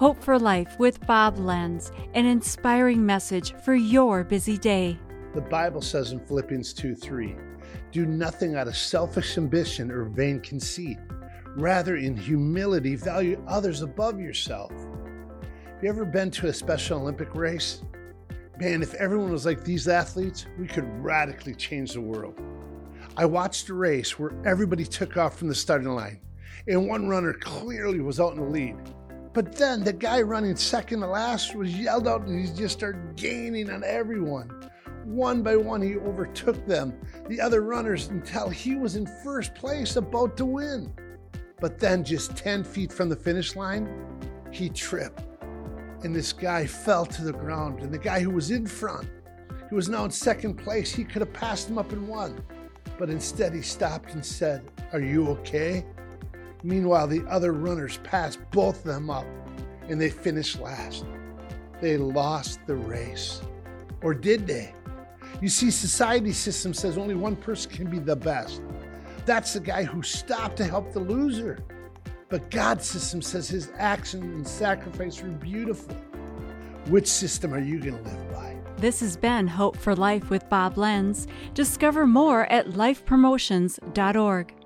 Hope for Life with Bob Lenz, an inspiring message for your busy day. The Bible says in Philippians 2 3, do nothing out of selfish ambition or vain conceit. Rather, in humility, value others above yourself. Have you ever been to a Special Olympic race? Man, if everyone was like these athletes, we could radically change the world. I watched a race where everybody took off from the starting line, and one runner clearly was out in the lead. But then the guy running second to last was yelled out and he just started gaining on everyone. One by one, he overtook them, the other runners, until he was in first place, about to win. But then, just 10 feet from the finish line, he tripped. And this guy fell to the ground. And the guy who was in front, who was now in second place, he could have passed him up and won. But instead, he stopped and said, Are you okay? Meanwhile, the other runners passed both of them up and they finished last. They lost the race. Or did they? You see, society system says only one person can be the best. That's the guy who stopped to help the loser. But God's system says his action and sacrifice were beautiful. Which system are you going to live by? This has been Hope for Life with Bob Lenz. Discover more at lifepromotions.org.